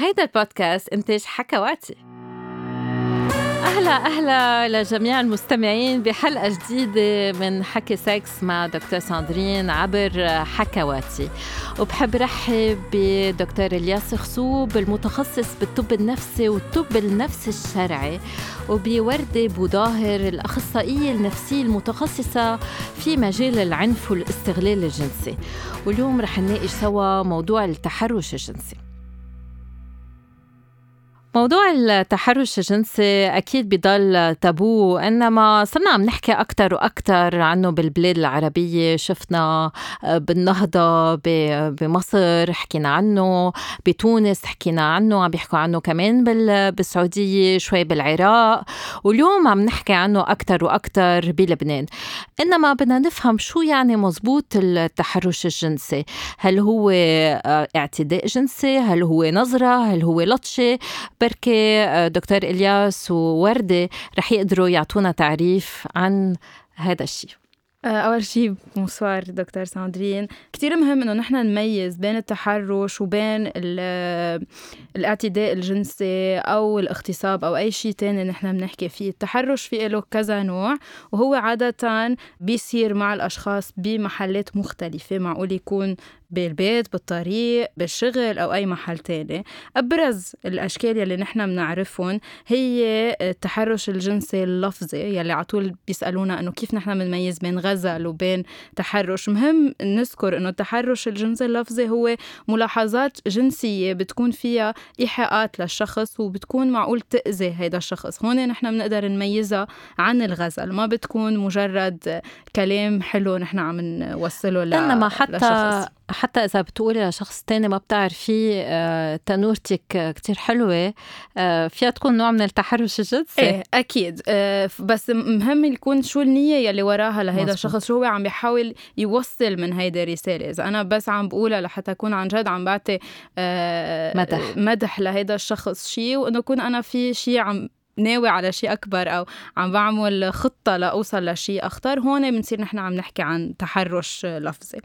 هيدا البودكاست إنتاج حكواتي. أهلا أهلا لجميع المستمعين بحلقة جديدة من حكي سكس مع دكتور ساندرين عبر حكواتي. وبحب رحب بدكتور إلياس خصوب المتخصص بالطب النفسي والطب النفسي الشرعي وبوردة بوظاهر الأخصائية النفسية المتخصصة في مجال العنف والاستغلال الجنسي. واليوم رح نناقش سوا موضوع التحرش الجنسي. موضوع التحرش الجنسي أكيد بضل تابو إنما صرنا عم نحكي أكثر وأكثر عنه بالبلاد العربية. شفنا آه، بالنهضة بمصر حكينا عنه بتونس حكينا عنه عم بيحكوا عنه كمان بالسعودية شوي بالعراق. واليوم عم نحكي عنه أكثر وأكثر بلبنان. إنما بدنا نفهم شو يعني مزبوط التحرش الجنسي. هل هو آه، اعتداء جنسي؟ هل هو نظرة؟ هل هو لطشة؟ بركي آه، دكتور إلياس ووردة رح يقدروا يعطونا تعريف عن هذا الشيء. آه، أول شيء bonsoir دكتور ساندرين. كتير مهم إنه نحن نميز بين التحرش وبين الاعتداء الجنسي أو الاغتصاب أو أي شيء تاني نحن بنحكي فيه. التحرش في له كذا نوع وهو عادة بيصير مع الأشخاص بمحلات مختلفة. معقول يكون بالبيت بالطريق بالشغل أو أي محل تاني. أبرز الأشكال يلي نحن بنعرفهم هي التحرش الجنسي اللفظي يلي على طول بيسألونا إنه كيف نحن بنميز بين غزل وبين تحرش. مهم نذكر إنه التحرش الجنسي اللفظي هو ملاحظات جنسية بتكون فيها إيحاءات للشخص وبتكون معقول تأذي هيدا الشخص. هون نحن بنقدر نميزها عن الغزل. ما بتكون مجرد كلام حلو نحن عم نوصله إنما حتى لشخص. حتى إذا بتقولي لشخص تاني ما بتعرفيه آه، تنورتك كتير حلوة. آه، فيها تكون نوع من التحرش الجنسي إيه أكيد. آه، بس مهم يكون شو النية يلي وراها لهيدا الشخص شو هو عم بيحاول يوصل من هيدا الرسالة إذا أنا بس عم بقولها لحتى أكون عن جد عم بعطي مدح. مدح لهيدا الشخص شيء وإنه أكون أنا في شيء عم ناوي على شيء أكبر أو عم بعمل خطة لأوصل لشيء أخطر هون بنصير نحن عم نحكي عن تحرش لفظي.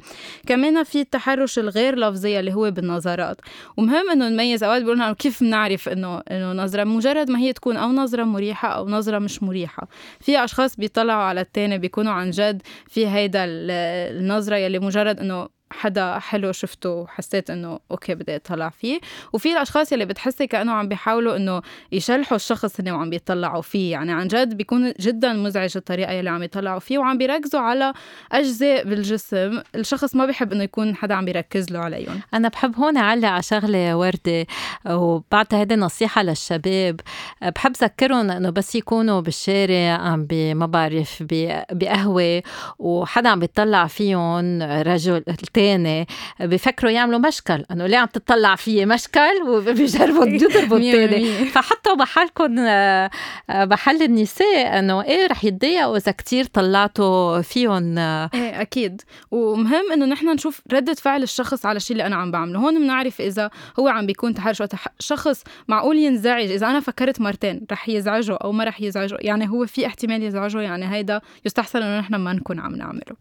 كمان في التحرش الغير لفظي اللي هو بالنظرات. ومهم إنه نميز أوقات بيقولوا كيف بنعرف إنه إنه نظرة؟ مجرد ما هي تكون أو نظرة مريحة أو نظرة مش مريحة. في أشخاص بيطلعوا على التاني بيكونوا عن جد في هيدا النظرة يلي مجرد إنه حدا حلو شفته وحسيت إنه أوكي بدي أطلع فيه. وفي الأشخاص اللي بتحسي كأنه عم بيحاولوا إنه يشلحوا الشخص اللي عم بيطلعوا فيه. يعني عن جد بيكون جدا مزعج الطريقة اللي عم يطلعوا فيه وعم بيركزوا على أجزاء بالجسم الشخص ما بيحب إنه يكون حدا عم بيركز له عليهم. أنا بحب هون على شغلة وردة وبعد هيدي نصيحة للشباب. بحب ذكرهم إنه بس يكونوا بالشارع عم ما بعرف بقهوة وحدا عم بيطلع فيهم رجل تاني بفكروا يعملوا مشكل. إنه ليه عم تطلع فيي مشكل وبيجربوا يضربوا التاني. فحطوا بحالكم آه، بحل النساء إنه إيه رح يتضايقوا إذا كتير طلعتوا فيهم. آه. إيه أكيد. ومهم إنه نحن نشوف ردة فعل الشخص على الشيء اللي أنا عم بعمله. هون بنعرف إذا هو عم بيكون تحرش شخص معقول ينزعج. إذا أنا فكرت مرتين رح يزعجه أو ما رح يزعجه. يعني هو في احتمال يزعجه يعني هيدا يستحسن إنه نحن ما نكون عم نعمله.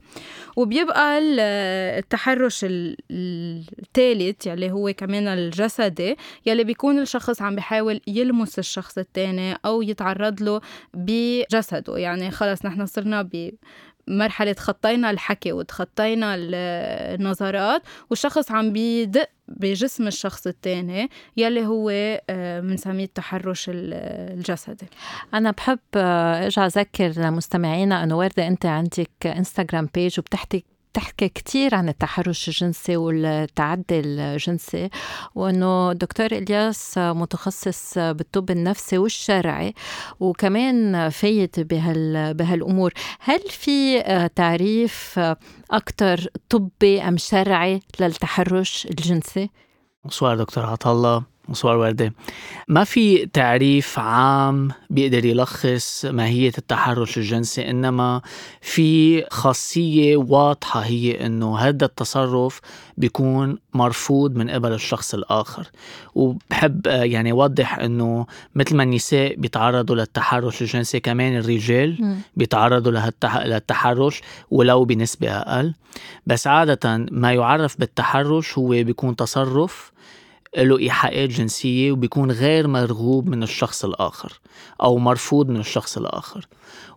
وبيبقى التحرش التحرش الثالث يلي هو كمان الجسدي يلي بيكون الشخص عم بيحاول يلمس الشخص الثاني أو يتعرض له بجسده. يعني خلص نحن صرنا ب مرحلة تخطينا الحكي وتخطينا النظرات والشخص عم بيدق بجسم الشخص الثاني يلي هو بنسميه آه، التحرش الجسدي. أنا بحب آه، أرجع أذكر لمستمعينا أنه وردة أنت عندك انستغرام بيج وبتحكي بتحكي كثير عن التحرش الجنسي والتعدي الجنسي وإنه دكتور إلياس متخصص بالطب النفسي والشرعي وكمان فايت بهال بهالأمور. هل في تعريف أكثر طبي أم شرعي للتحرش الجنسي؟ سؤال دكتور عطله مصور وردة. ما في تعريف عام بيقدر يلخص ماهية التحرش الجنسي إنما في خاصية واضحة هي إنه هذا التصرف بيكون مرفوض من قبل الشخص الآخر. وبحب يعني أوضح إنه مثل ما النساء بيتعرضوا للتحرش الجنسي كمان الرجال بيتعرضوا للتحرش ولو بنسبة أقل. بس عادة ما يعرف بالتحرش هو بيكون تصرف له إيحاءات جنسية وبيكون غير مرغوب من الشخص الآخر أو مرفوض من الشخص الآخر.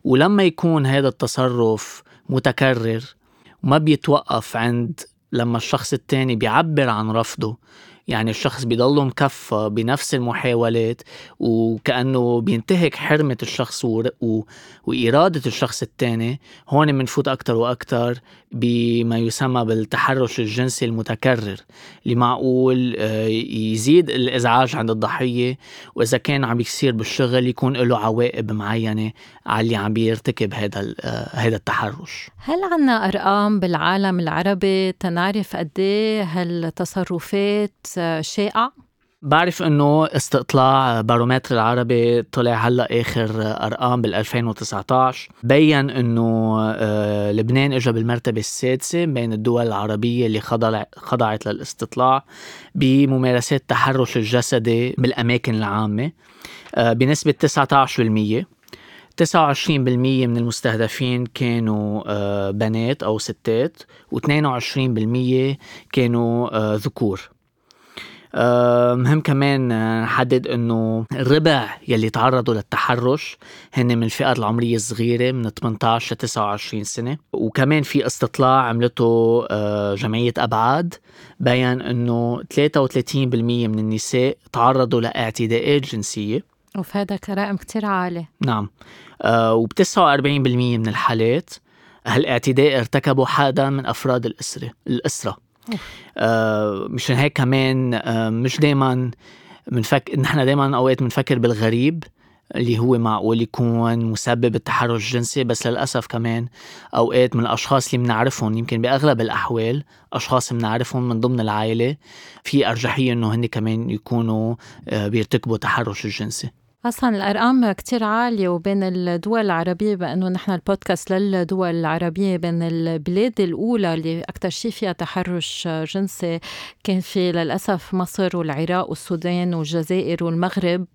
ولما يكون هذا التصرف متكرر وما بيتوقف عند لما الشخص التاني بيعبر عن رفضه يعني الشخص بيضله مكفى بنفس المحاولات وكأنه بينتهك حرمة الشخص و... وإرادة الشخص الثاني هون بنفوت أكتر وأكتر بما يسمى بالتحرش الجنسي المتكرر اللي معقول آه، يزيد الإزعاج عند الضحية وإذا كان عم يصير بالشغل يكون له عواقب معينة على اللي عم بيرتكب هذا آه، هذا التحرش. هل عنا أرقام بالعالم العربي تنعرف قد إيه شائعة؟ بعرف إنه استطلاع بارومتر العربي طلع هلأ آخر أرقام بال 2019 بين إنه آه، لبنان اجى بالمرتبة السادسة بين الدول العربية اللي خضع خضعت للاستطلاع بممارسات التحرش الجسدي بالأماكن العامة آه، بنسبة 19% 29% من المستهدفين كانوا آه، بنات أو ستات و22% كانوا ذكور. مهم كمان نحدد إنه الربع يلي تعرضوا للتحرش هن من الفئات العمرية الصغيرة من 18 ل 29 سنة. وكمان في استطلاع عملته آه، جمعية أبعاد بيان إنه 33% من النساء تعرضوا لاعتداءات جنسية. وف هذا رقم كتير عالي. نعم. آه، وب 49% من الحالات هالاعتداء ارتكبوا حدا من أفراد الأسرة الأسرة. آه مشان هيك كمان آه مش دايما بنفك نحن دايما أوقات بنفكر بالغريب اللي هو معقول يكون مسبب التحرش الجنسي بس للأسف كمان أوقات من الأشخاص اللي بنعرفهم يمكن بأغلب الأحوال أشخاص بنعرفهم من ضمن العائلة في أرجحية إنه هن كمان يكونوا آه، بيرتكبوا تحرش الجنسي. أصلا الأرقام كتير عالية وبين الدول العربية بأنه نحن البودكاست للدول العربية بين البلاد الأولى اللي أكثر شيء فيها تحرش جنسي كان في للأسف مصر والعراق والسودان والجزائر والمغرب.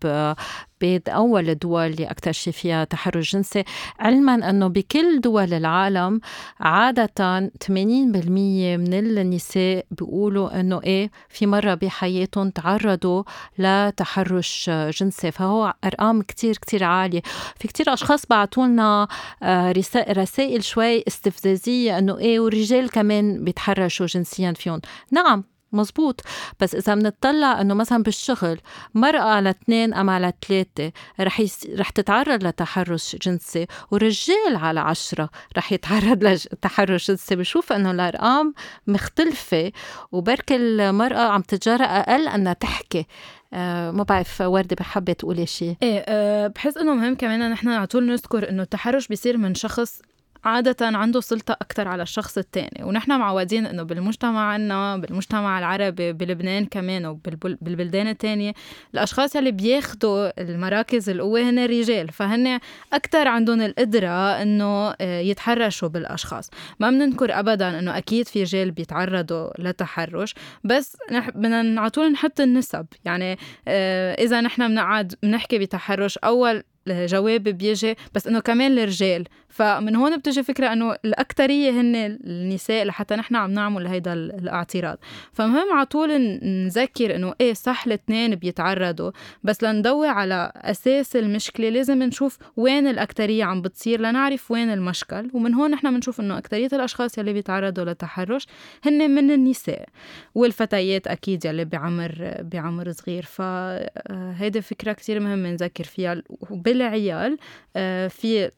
بيد أول الدول اللي أكثر شيء فيها تحرش جنسي علما أنه بكل دول العالم عادة 80% من النساء بيقولوا أنه إيه في مرة بحياتهم تعرضوا لتحرش جنسي فهو أرقام كتير كتير عالية. في كتير أشخاص بعتوا لنا آه، رسائل شوي استفزازية أنه إيه والرجال كمان بيتحرشوا جنسيا فيهم. نعم. مزبوط بس إذا بنطلع إنه مثلا بالشغل مرأة على اثنين أم على ثلاثة رح يس... رح تتعرض لتحرش جنسي ورجال على عشرة رح يتعرض لتحرش جنسي. بشوف إنه الأرقام مختلفة وبركي المرأة عم تتجرأ أقل أنها تحكي. آه ما بعرف وردة بحبة تقولي شيء إيه أه بحس إنه مهم كمان نحن على طول نذكر إنه التحرش بيصير من شخص عادة عنده سلطة أكثر على الشخص التاني ونحن معودين إنه بالمجتمع عنا بالمجتمع العربي بلبنان كمان وبالبلدان التانية الأشخاص اللي بياخدوا المراكز القوة هن رجال فهن أكثر عندهم القدرة إنه آه، يتحرشوا بالأشخاص. ما بننكر أبدا إنه أكيد في رجال بيتعرضوا لتحرش بس بدنا على طول نحط النسب. يعني آه، إذا نحن بنقعد بنحكي بتحرش أول الجواب بيجي بس إنه كمان الرجال فمن هون بتجي فكرة إنه الاكثرية هن النساء لحتى نحن عم نعمل هيدا الاعتراض. فمهم على طول نذكر إنه إيه صح الاثنين بيتعرضوا بس لنضوي على أساس المشكلة لازم نشوف وين الاكثرية عم بتصير لنعرف وين المشكل. ومن هون نحن بنشوف إنه اكثرية الأشخاص يلي بيتعرضوا للتحرش هن من النساء والفتيات أكيد يلي بعمر بعمر صغير. فهيدي آه، فكرة كتير مهم نذكر فيها. بالعيال آه، في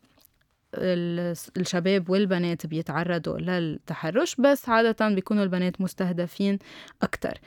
الشباب والبنات بيتعرضوا للتحرش بس عادة بيكونوا البنات مستهدفين أكتر.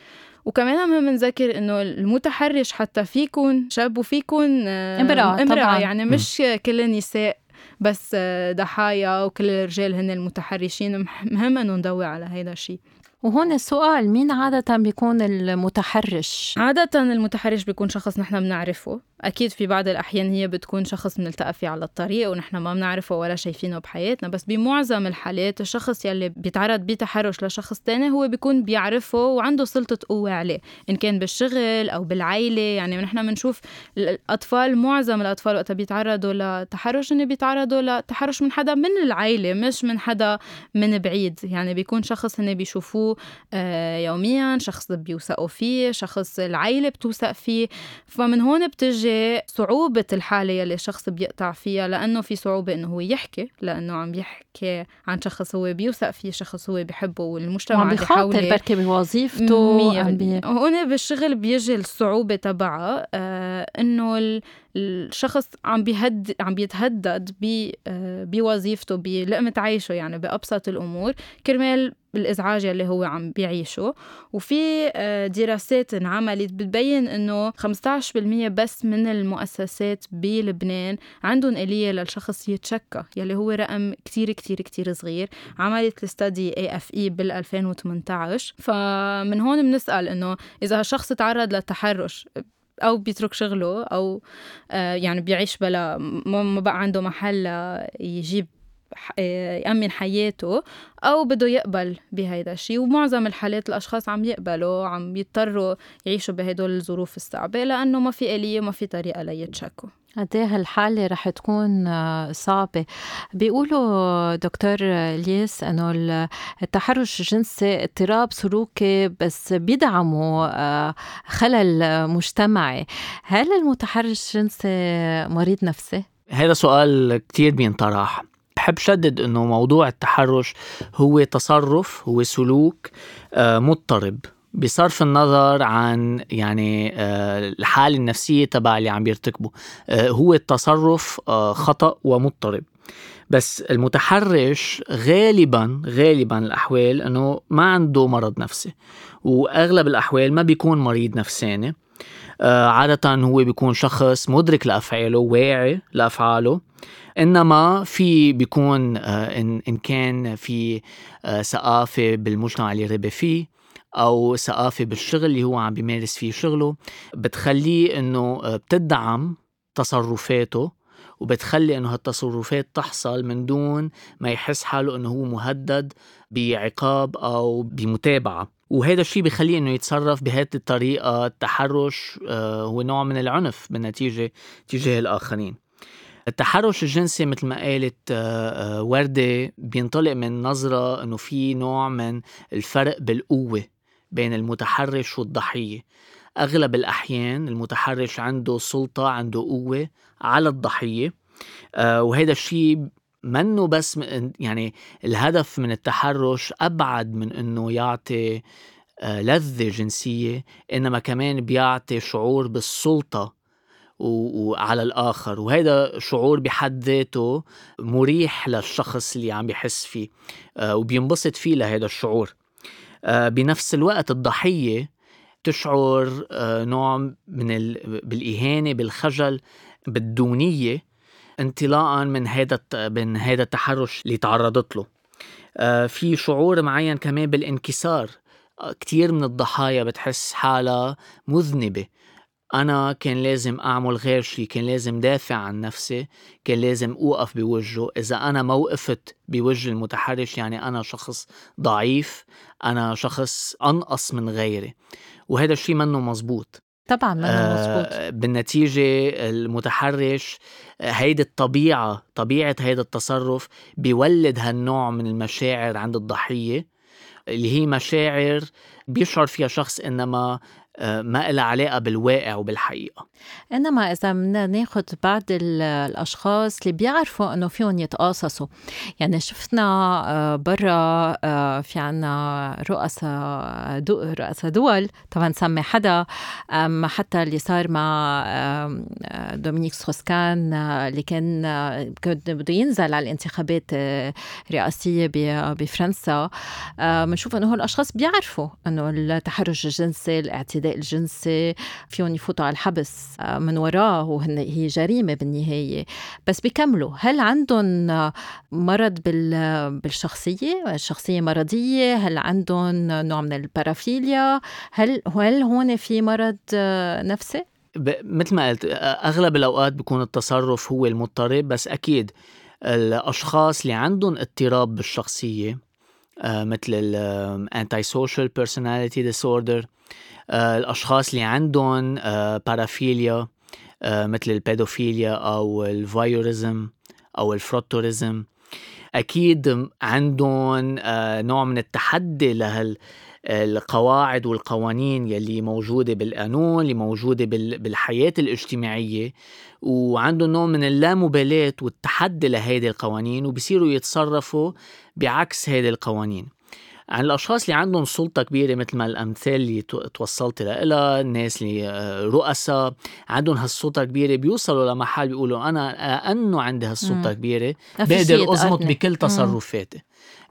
وكمان مهم نذكر إنه المتحرش حتى في يكون شاب وفي يكون آه، امرأة امرأة طبعا. يعني مش كل النساء بس آه، ضحايا وكل الرجال هن المتحرشين. مهم إنه نضوي على هيدا الشيء. وهون السؤال مين عادة بيكون المتحرش؟ عادة المتحرش بيكون شخص نحن بنعرفه. أكيد في بعض الأحيان هي بتكون شخص بنلتقى فيه على الطريق ونحن ما بنعرفه ولا شايفينه بحياتنا. بس بمعظم الحالات الشخص يلي بيتعرض بتحرش لشخص تاني هو بيكون بيعرفه وعنده سلطة قوة عليه إن كان بالشغل أو بالعيلة. يعني نحن بنشوف الأطفال معظم الأطفال وقتها بيتعرضوا لتحرش إن بيتعرضوا لتحرش من حدا من العيلة مش من حدا من بعيد. يعني بيكون شخص هن بيشوفوه آه، يوميا شخص بيوثقوا فيه شخص العيلة بتوثق فيه. فمن هون بتجي صعوبة الحالة يلي الشخص بيقطع فيها لأنه في صعوبة إنه هو يحكي لأنه عم يحكي عن شخص هو بيوثق فيه شخص هو بيحبه والمجتمع عم بيخاطر بركي بوظيفته هون بالشغل بيجي الصعوبة تبعها آه إنه الشخص عم بيهد عم بيتهدد آه، بوظيفته بلقمة عيشه يعني بأبسط الأمور كرمال الإزعاج اللي هو عم بيعيشه. وفي آه، دراسات انعملت بتبين إنه 15% بس من المؤسسات بلبنان عندهم آلية للشخص يتشكى يلي هو رقم كتير كتير كتير صغير. عملت الستادي اي اف اي بال 2018 فمن هون بنسأل إنه إذا الشخص تعرض للتحرش أو بيترك شغله أو آه، يعني بيعيش بلا ما بقى عنده محل يجيب آه، يأمن حياته أو بده يقبل بهيدا الشيء. ومعظم الحالات الأشخاص عم يقبلوا عم يضطروا يعيشوا بهدول الظروف الصعبة لأنه ما في آلية ما في طريقة ليتشكوا. قد إيه هالحالة رح تكون آه، صعبة؟ بيقولوا دكتور إلياس إنه التحرش الجنسي اضطراب سلوكي بس بيدعموا آه، خلل مجتمعي. هل المتحرش الجنسي مريض نفسي؟ هذا سؤال كتير بينطرح. بحب شدد إنه موضوع التحرش هو تصرف هو سلوك آه، مضطرب. بصرف النظر عن يعني آه، الحالة النفسية تبع اللي عم بيرتكبه. آه، هو التصرف خطأ ومضطرب. بس المتحرش غالبا غالبا الأحوال إنه ما عنده مرض نفسي. وأغلب الأحوال ما بيكون مريض نفساني. عادة هو بيكون شخص مدرك لأفعاله واعي لأفعاله. إنما في بيكون آه، إن إن كان في آه، ثقافة بالمجتمع اللي ربي فيه أو ثقافة بالشغل اللي هو عم بيمارس فيه شغله بتخليه إنه آه، بتدعم تصرفاته وبتخلي إنه هالتصرفات تحصل من دون ما يحس حاله إنه هو مهدد بعقاب أو بمتابعة. وهذا الشيء بخليه إنه يتصرف بهذه الطريقة التحرش هو نوع من العنف بالنتيجة تجاه الآخرين. التحرش الجنسي مثل ما قالت آه، آه، وردة بينطلق من نظرة أنه في نوع من الفرق بالقوة بين المتحرش والضحية. أغلب الأحيان المتحرش عنده سلطة عنده قوة على الضحية آه، وهذا الشيء منه بس يعني الهدف من التحرش أبعد من أنه يعطي لذة جنسية إنما كمان بيعطي شعور بالسلطة وعلى الآخر. وهذا شعور بحد ذاته مريح للشخص اللي عم بيحس فيه آه، وبينبسط فيه لهذا الشعور. آه، بنفس الوقت الضحية تشعر آه، نوع من بالإهانة بالخجل بالدونية. انطلاقا من هذا من هذا التحرش اللي تعرضت له. في شعور معين كمان بالانكسار. كتير من الضحايا بتحس حالها مذنبة. أنا كان لازم أعمل غير شيء كان لازم دافع عن نفسي كان لازم أوقف بوجهه. إذا أنا ما وقفت بوجه المتحرش يعني أنا شخص ضعيف أنا شخص أنقص من غيري. وهذا الشيء منه مزبوط طبعا مزبوط آه بالنتيجة المتحرش هيدي الطبيعة طبيعة هيدا التصرف بيولد هالنوع من المشاعر عند الضحية اللي هي مشاعر بيشعر فيها شخص إنما ما لها علاقة بالواقع وبالحقيقة. إنما إذا بدنا بعض الأشخاص اللي بيعرفوا إنه فيهم يتقاصصوا يعني شفنا آه، برا آه، في عنا رؤساء رؤساء دول طبعا سمي حدا حتى اللي صار مع دومينيك سوسكان اللي كان بده ينزل على الانتخابات الرئاسية بفرنسا. بنشوف إنه الأشخاص بيعرفوا إنه التحرش الجنسي الاعتداء الاعتداء الجنسي فيهم يفوتوا على الحبس آه، من وراه وهن هي جريمة بالنهاية. بس بيكملوا هل عندهم مرض بالشخصية؟ الشخصيه مرضية؟ هل عندهم نوع من ال paraphilia؟ هل هل هون في مرض آه، نفسي؟ مثل ما قلت أغلب الأوقات بيكون التصرف هو المضطرب بس أكيد الأشخاص اللي عندهم اضطراب بالشخصية آه، مثل ال antisocial personality disorder الأشخاص اللي عندهم paraphilia آه، مثل البيدوفيليا أو ال voyeurism أو ال frotteurism. أكيد عندهم آه، نوع من التحدي لهال القواعد والقوانين يلي موجودة بالقانون اللي موجودة بالحياة الاجتماعية وعندهم نوع من اللامبالاة والتحدي لهيدي القوانين وبصيروا يتصرفوا بعكس هيدي القوانين. عن الأشخاص اللي عندهم سلطة كبيرة مثل ما الأمثال اللي توصلت لها الناس اللي آه، رؤساء عندهم هالسلطة كبيرة بيوصلوا لمحل بيقولوا أنا لأنه عندي هالسلطة كبيرة بقدر اضبط بكل تصرفاتي.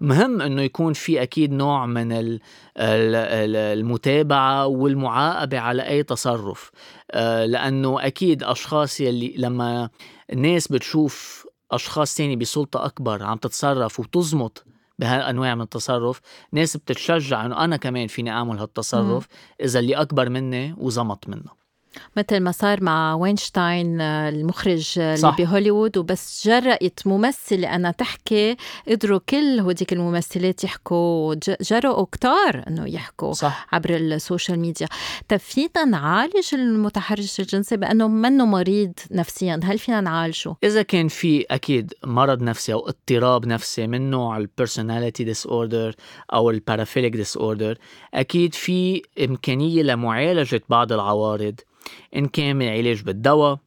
مهم إنه يكون في أكيد نوع من المتابعة والمعاقبة على أي تصرف. آه، لأنه أكيد أشخاص يلي لما الناس بتشوف أشخاص تاني بسلطة أكبر عم تتصرف وتزمط بهالأنواع من التصرف. ناس بتتشجع إنه أنا كمان فيني أعمل هالتصرف. إذا اللي أكبر مني وزمط منه. مثل ما صار مع وينشتاين آه، المخرج صح. اللي بهوليوود وبس جرأت ممثلة إنها تحكي قدروا كل هوديك الممثلات يحكوا جرأوا كتار أنه يحكوا صح. عبر ال social media طيب فينا نعالج المتحرش الجنسي بأنه منه مريض نفسيا هل فينا نعالجه؟ إذا كان في أكيد مرض نفسي أو اضطراب نفسي من نوع ال personality disorder أو ال paraphilic disorder أكيد في إمكانية لمعالجة بعض العوارض إن كان بالعلاج بالدواء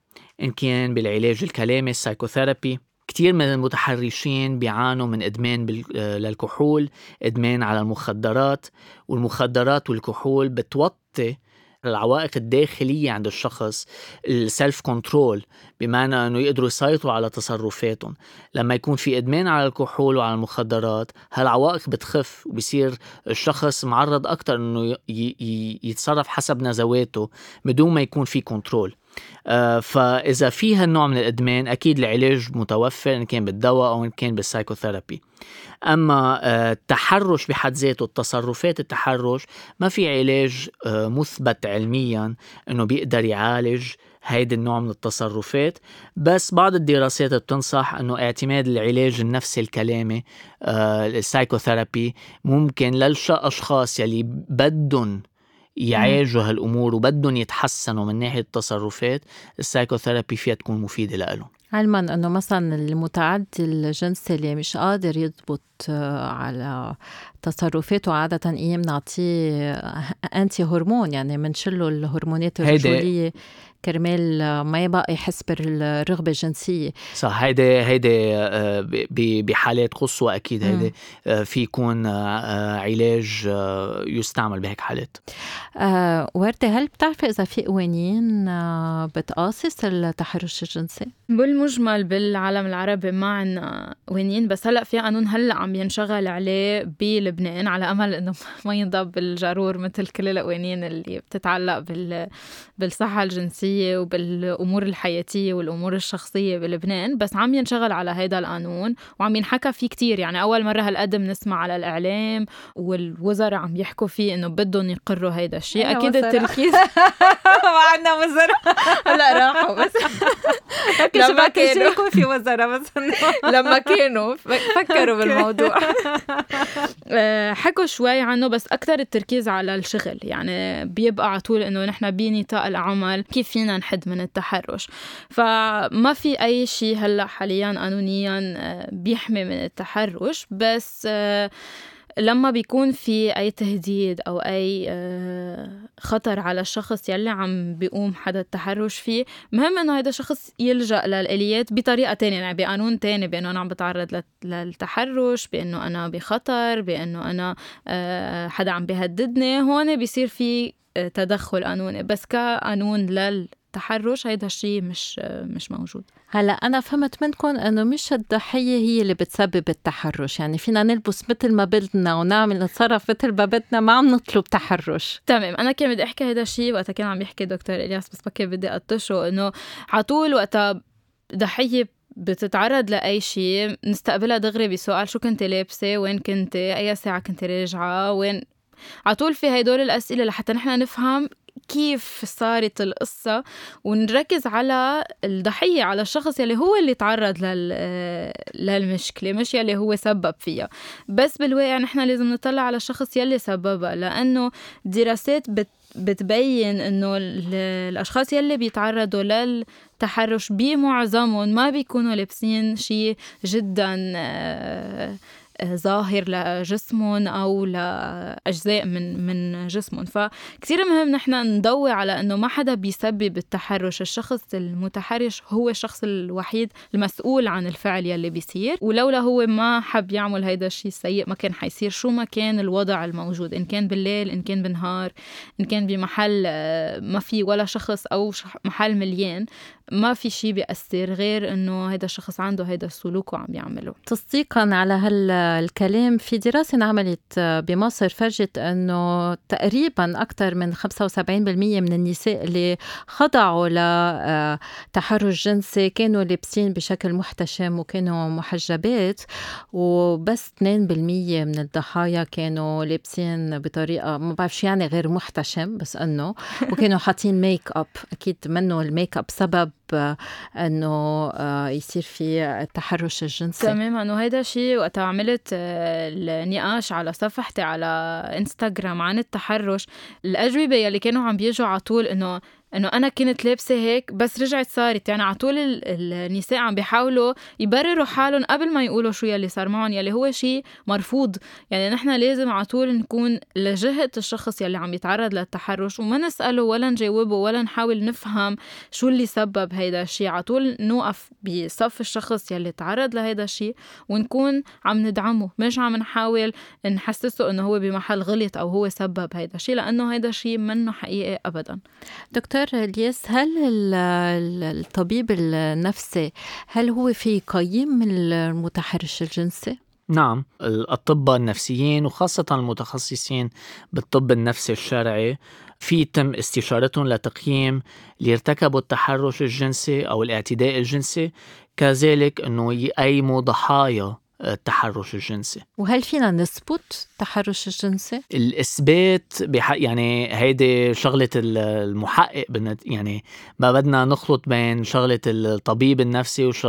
إن كان بالعلاج الكلامي ال psychotherapy. كتير من المتحرشين بيعانوا من إدمان آه، للكحول إدمان على المخدرات والمخدرات والكحول بتوطي العوائق الداخلية عند الشخص ال self-control بمعنى أنه يقدروا يسيطروا على تصرفاتهم. لما يكون في إدمان على الكحول وعلى المخدرات هالعوائق بتخف وبصير الشخص معرض أكتر أنه يتصرف حسب نزواته بدون ما يكون في control فإذا في هالنوع من الإدمان أكيد العلاج متوفر إن كان بالدواء أو إن كان بال psychotherapy أما آه، التحرش بحد ذاته التصرفات التحرش ما في علاج آه، مثبت علميا إنه بيقدر يعالج هيدي النوع من التصرفات. بس بعض الدراسات بتنصح إنه اعتماد العلاج النفسي الكلامي ال psychotherapy ممكن للاشخاص يلي بدهم يعالجوا هالأمور وبدهم يتحسنوا من ناحية التصرفات ال psychotherapy فيها تكون مفيدة لهم علما إنه مثلا المتعدي الجنسي اللي مش قادر يضبط آه، على تصرفاته عادة أيام نعطيه أنتي هرمون يعني منشله الهرمونات الرجولية. كرمال ما يبقى يحس بالرغبة الجنسية. صح هيدي هيدي آه، بحالات قصوى أكيد هيدي آه، في يكون آه، علاج يستعمل بهيك حالات. وردة هل بتعرفي إذا في قوانين بتقاصص التحرش الجنسي؟ بالمجمل بالعالم العربي ما عندنا قوانين بس هلأ في قانون هلأ عم ينشغل عليه بلبنان على أمل إنه ما ينضب بالجرور مثل كل القوانين اللي بتتعلق بال بالصحة الجنسية. النفسية وبالأمور الحياتية والأمور الشخصية بلبنان بس عم ينشغل على هيدا القانون وعم ينحكى فيه كتير. يعني أول مرة هالقد بنسمع على الإعلام والوزراء عم يحكوا فيه إنه بدهم يقروا هيدا الشيء. أكيد التركيز ما عندنا وزراء. هلأ راحوا بس. لما كانوا يكون في وزراء بس لما كانوا فكروا بالموضوع. آه، حكوا شوي عنه بس أكثر التركيز على الشغل. يعني بيبقى على طول إنه نحن بنطاق العمل كيف فينا نحد من التحرش. فما في أي شيء هلأ حاليا قانونيا آه، بيحمي من التحرش. بس آه، لما بيكون في أي تهديد أو أي آه، خطر على الشخص يلي عم بيقوم حدا التحرش فيه مهم إنه هذا الشخص يلجأ للآليات بطريقة تانية يعني بقانون تاني بأنه أنا عم بتعرض للتحرش بأنه أنا بخطر بأنه أنا حدا عم بيهددني. هون بيصير في تدخل قانوني بس كقانون للتحرش هيدا الشيء مش مش موجود. هلا أنا فهمت منكم إنه مش الضحية هي اللي بتسبب التحرش. يعني فينا نلبس مثل ما بدنا ونعمل نتصرف مثل ما بدنا ما عم نطلب تحرش. تمام. أنا كان بدي أحكي هذا الشيء وقتها كان عم يحكي دكتور إلياس بس بكي بدي أطشه إنه على طول وقتها ضحية بتتعرض لأي شيء نستقبلها دغري بسؤال شو كنت لابسة وين كنت أي ساعة كنت راجعة وين على طول في هدول الأسئلة لحتى نحن نفهم كيف صارت القصة ونركز على الضحية على الشخص يلي هو اللي تعرض لل... للمشكلة مش يلي هو سبب فيها. بس بالواقع نحن لازم نطلع على الشخص يلي سببها لأنه دراسات بت بتبين إنه الأشخاص يلي بيتعرضوا للتحرش بمعظمهم ما بيكونوا لابسين شيء جدا آه ظاهر لجسمهم أو لأجزاء من من جسمهم. فكتير مهم نحن نضوي على إنه ما حدا بيسبب التحرش. الشخص المتحرش هو الشخص الوحيد المسؤول عن الفعل يلي بيصير. ولولا هو ما حب يعمل هيدا الشيء السيء ما كان حيصير. شو ما كان الوضع الموجود إن كان بالليل إن كان بالنهار إن كان بمحل آه، ما في ولا شخص أو محل مليان ما في شيء بيأثر غير إنه هذا الشخص عنده هذا السلوك وعم يعمله. تصديقا على هالكلام في دراسة انعملت بمصر فرجت إنه تقريبا أكثر من 75% من النساء اللي خضعوا لتحرش جنسي كانوا لابسين بشكل محتشم وكانوا محجبات وبس 2% من الضحايا كانوا لابسين بطريقة ما بعرف شو يعني غير محتشم بس إنه وكانوا حاطين ميك اب أكيد منه الميك اب سبب أنه آه، يصير في التحرش الجنسي. تماما أنه هيدا شيء وقت عملت آه، النقاش على صفحتي على إنستغرام عن التحرش. الأجوبة يلي كانوا عم بيجوا على طول إنه إنه أنا كنت لابسة هيك بس رجعت صارت. يعني على طول النساء عم بيحاولوا يبرروا حالهم قبل ما يقولوا شو يلي صار معهم يلي هو شيء مرفوض. يعني نحن لازم على طول نكون لجهة الشخص يلي عم يتعرض للتحرش وما نسأله ولا نجاوبه ولا نحاول نفهم شو اللي سبب هيدا الشيء على طول نوقف بصف الشخص يلي تعرض لهيدا الشيء ونكون عم ندعمه. مش عم نحاول نحسسه إنه هو بمحل غلط أو هو سبب هيدا الشيء لأنه هيدا الشيء منه حقيقي ابدا. دكتور دكتور الياس هل الطبيب النفسي هل هو في يقيم المتحرش الجنسي؟ نعم الأطباء النفسيين وخاصة المتخصصين بالطب النفسي الشرعي في يتم استشارتهم لتقييم اللي ارتكبوا التحرش الجنسي أو الاعتداء الجنسي كذلك أنه يقيموا ضحايا التحرش الجنسي وهل فينا نثبت التحرش الجنسي؟ الإثبات بح... يعني هيدي شغلة المحقق. يعني ما بدنا نخلط بين شغلة الطبيب النفسي وش...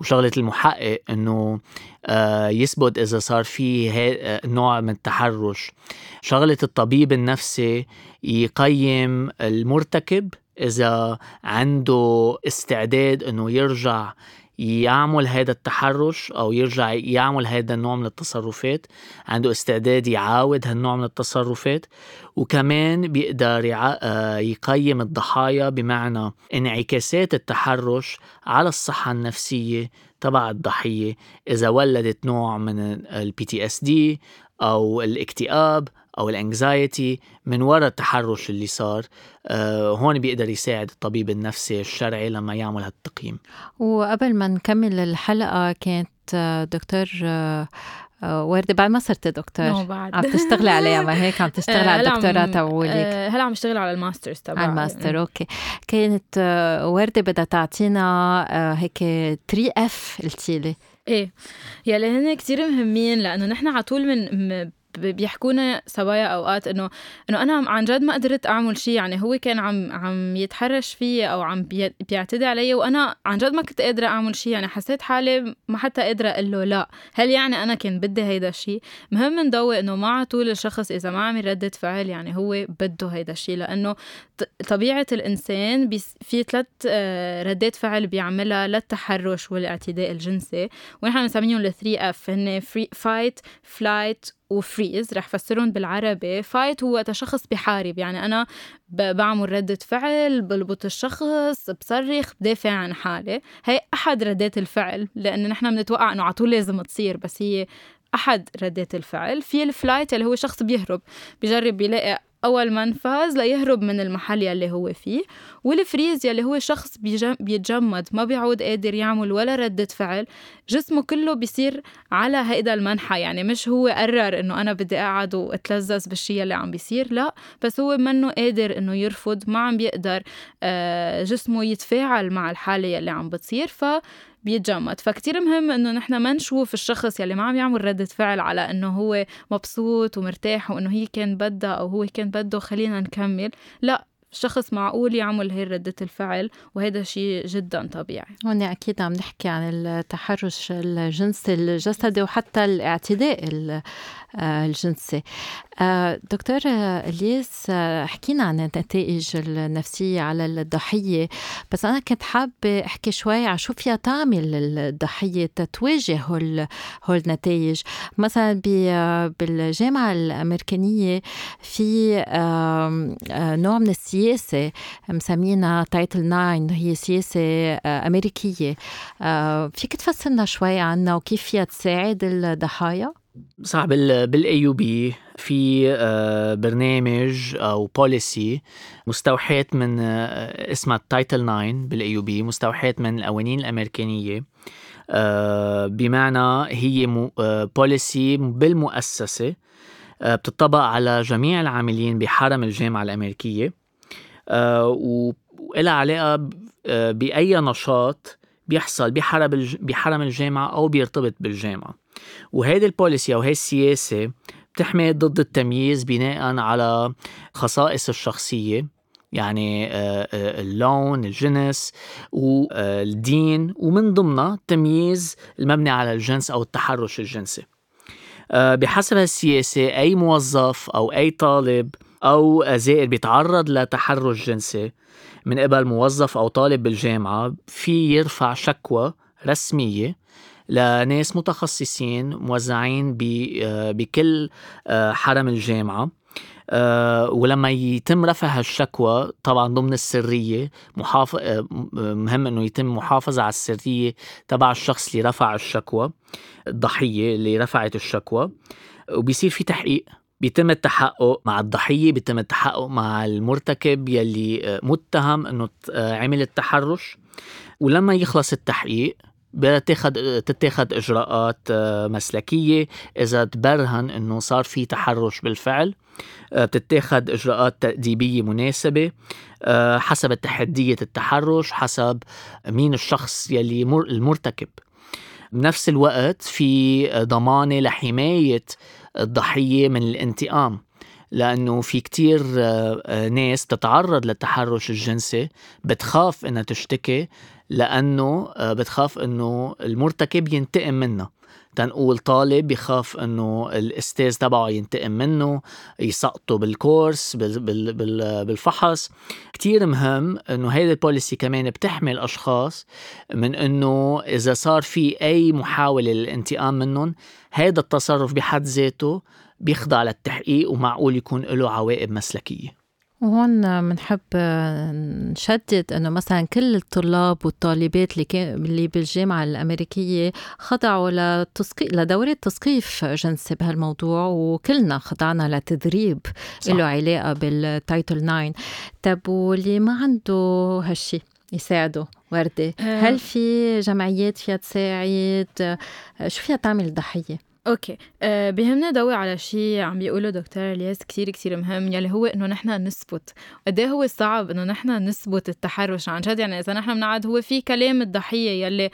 وشغلة المحقق إنه آه يثبت إذا صار في هي... نوع من التحرش شغلة الطبيب النفسي يقيم المرتكب إذا عنده استعداد إنه يرجع يعمل هذا التحرش أو يرجع يعمل هذا النوع من التصرفات عنده استعداد يعاود هالنوع من التصرفات وكمان بيقدر آه، يقيم الضحايا بمعنى انعكاسات التحرش على الصحة النفسية تبع الضحية. إذا ولدت نوع من ال PTSD أو الاكتئاب أو ال anxiety من وراء التحرش اللي صار آه هون بيقدر يساعد الطبيب النفسي الشرعي لما يعمل هالتقييم. وقبل ما نكمل الحلقة كانت آه، دكتور آه وردة بعد ما صرت دكتور بعد. عم تشتغلي عليها ما هيك؟ عم تشتغلي على الدكتوراه تبعولك. آه، هلا عم اشتغل على ال master's تبعي. على الماستر أوكي. كانت آه، وردة بدها تعطينا هيك 3 اف قلتي لي. إيه. يلي هن كثير مهمين لأنه نحن على طول من بيحكونا سوايا أوقات انه إنه أنا عن جد ما قدرت أعمل شيء يعني هو كان عم عم يتحرش فيي أو عم بيعتدي علي وأنا عن جد ما كنت قادرة أعمل شيء يعني حسيت حالي ما حتى قادرة أقول له لا. هل يعني أنا كان بدي هيدا الشيء مهم نضوي إنه على طول الشخص إذا ما عمل رده فعل يعني هو بده هيدا الشيء لأنه طبيعة الإنسان في ثلاث آه، ردات فعل بيعملها للتحرش والاعتداء الجنسي. ونحن بنسميهم ال three F هن fight flight و freeze رح فسرهم بالعربي. fight هو شخص بحارب. يعني أنا بعمل ردة فعل بلبط الشخص بصرخ بدافع عن حالي. هي أحد ردات الفعل لأن نحن بنتوقع أنه على طول لازم تصير بس هي أحد ردات الفعل. في ال flight اللي هو شخص بيهرب بجرب يلاقي أول منفذ ليهرب من المحل يلي هو فيه والفريز يلي هو شخص بيتجمد ما بيعود قادر يعمل ولا ردة فعل جسمه كله بيصير على هيدا المنحى يعني مش هو قرر إنه أنا بدي أقعد وأتلذذ بالشيء اللي عم بيصير لا بس هو منه قادر إنه يرفض ما عم بيقدر آه، جسمه يتفاعل مع الحالة يلي عم بتصير ف بيتجمد. فكتير مهم إنه نحن ما نشوف الشخص يلي ما عم يعمل ردة فعل على إنه هو مبسوط ومرتاح وإنه هي كان بدها أو هو كان بده خلينا نكمل. لا شخص معقول يعمل هي ردة الفعل وهذا شيء جدا طبيعي. هون أكيد عم نحكي عن التحرش الجنسي الجسدي وحتى الاعتداء الجنسي. آه، دكتور الياس آه، حكينا عن النتائج النفسية على الضحية بس أنا كنت حابة أحكي شوي عن شو فيها تعمل الضحية تتواجه هول هول النتائج. مثلا بالجامعة الأمريكانية في نوع من السياسة مسمينها Title 9 هي سياسة أمريكية. فيك تفسرنا شوي عنها وكيف فيها تساعد الضحايا؟ صح بال AUB في آه، برنامج أو policy مستوحاة من آه، اسمها ال Title 9 بال AUB مستوحاة من القوانين الأمريكانية. آه، بمعنى هي بوليسي بالمؤسسة بتطبق على جميع العاملين بحرم الجامعة الأمريكية. وإلها علاقة بأي نشاط بيحصل بحرم بحرم الجامعة أو بيرتبط بالجامعة. وهيدي البوليسي أو هي السياسة بتحمي ضد التمييز بناء على خصائص الشخصية يعني آه، آه، اللون الجنس والدين ومن ضمنها التمييز المبني على الجنس أو التحرش الجنسي. آه، بحسب هالسياسة أي موظف أو أي طالب أو زائر بيتعرض لتحرش جنسي من قبل موظف أو طالب بالجامعة في يرفع شكوى رسمية لناس متخصصين موزعين آه، بكل آه، حرم الجامعة. أه ولما يتم رفع هالشكوى طبعا ضمن السرية محاف... مهم إنه يتم محافظة على السرية تبع الشخص اللي رفع الشكوى الضحية اللي رفعت الشكوى. وبيصير في تحقيق. بيتم التحقق مع الضحية بيتم التحقق مع المرتكب يلي آه، متهم إنه عمل التحرش. ولما يخلص التحقيق بتاخد تتاخد إجراءات آه، مسلكية. إذا تبرهن إنه صار في تحرش بالفعل آه، بتتاخد إجراءات تأديبية مناسبة آه، حسب تحدية التحرش حسب مين الشخص يلي المرتكب. بنفس الوقت في ضمانة لحماية الضحية من الانتقام لأنه في كتير ناس تتعرض للتحرش الجنسي بتخاف إنها تشتكي لأنه آه، بتخاف إنه المرتكب ينتقم منها تنقول طالب بخاف إنه الإستاذ تبعه ينتقم منه يسقطه بالكورس بالفحص. كتير مهم إنه هيدي البوليسي كمان بتحمي الأشخاص من إنه إذا صار في أي محاولة للانتقام منهم هذا التصرف بحد ذاته بيخضع للتحقيق ومعقول يكون له عواقب مسلكية. وهون بنحب نشدد إنه مثلا كل الطلاب والطالبات اللي كان اللي بالجامعة الأمريكية خضعوا لتثقيف لدورات تثقيف جنسي بهالموضوع وكلنا خضعنا لتدريب له علاقة بال Title 9 طب واللي ما عنده هالشي يساعده وردة. آه. هل في جمعيات فيها تساعد؟ شو فيها تعمل ضحية؟ okay. أه بيهمنا ضوي على شيء عم بيقوله دكتور إلياس كثير كثير مهم يلي هو إنه نحن نثبت. قد إيه هو صعب إنه نحن نثبت التحرش؟ عن جد يعني إذا نحن بنقعد هو في كلام الضحية يلي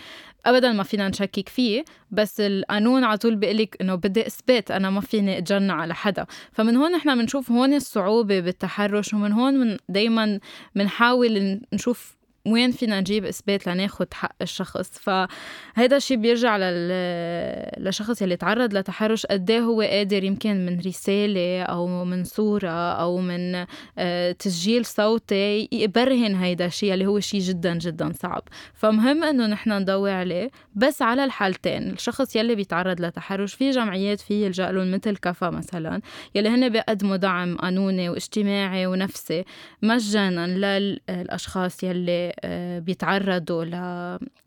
ابدا ما فينا نشكك فيه بس القانون على طول بيقول لك إنه بدي اثبات أنا ما فيني أتجنى على حدا. فمن هون نحن بنشوف هون الصعوبة بالتحرش ومن هون من دائما بنحاول نشوف وين فينا نجيب إثبات لناخد حق الشخص؟ فهذا الشيء بيرجع لل... لشخص اللي تعرض لتحرش. قد إيه هو قادر يمكن من رسالة أو من صورة أو من آه، تسجيل صوتي يبرهن هيدا الشيء اللي هو شيء جدا جدا صعب. فمهم إنه نحن نضوي عليه بس على الحالتين. الشخص يلي بيتعرض لتحرش في جمعيات في يلجأ لهم مثل كفا مثلا يلي هن بيقدموا دعم قانوني واجتماعي ونفسي مجانا للأشخاص يلي بيتعرضوا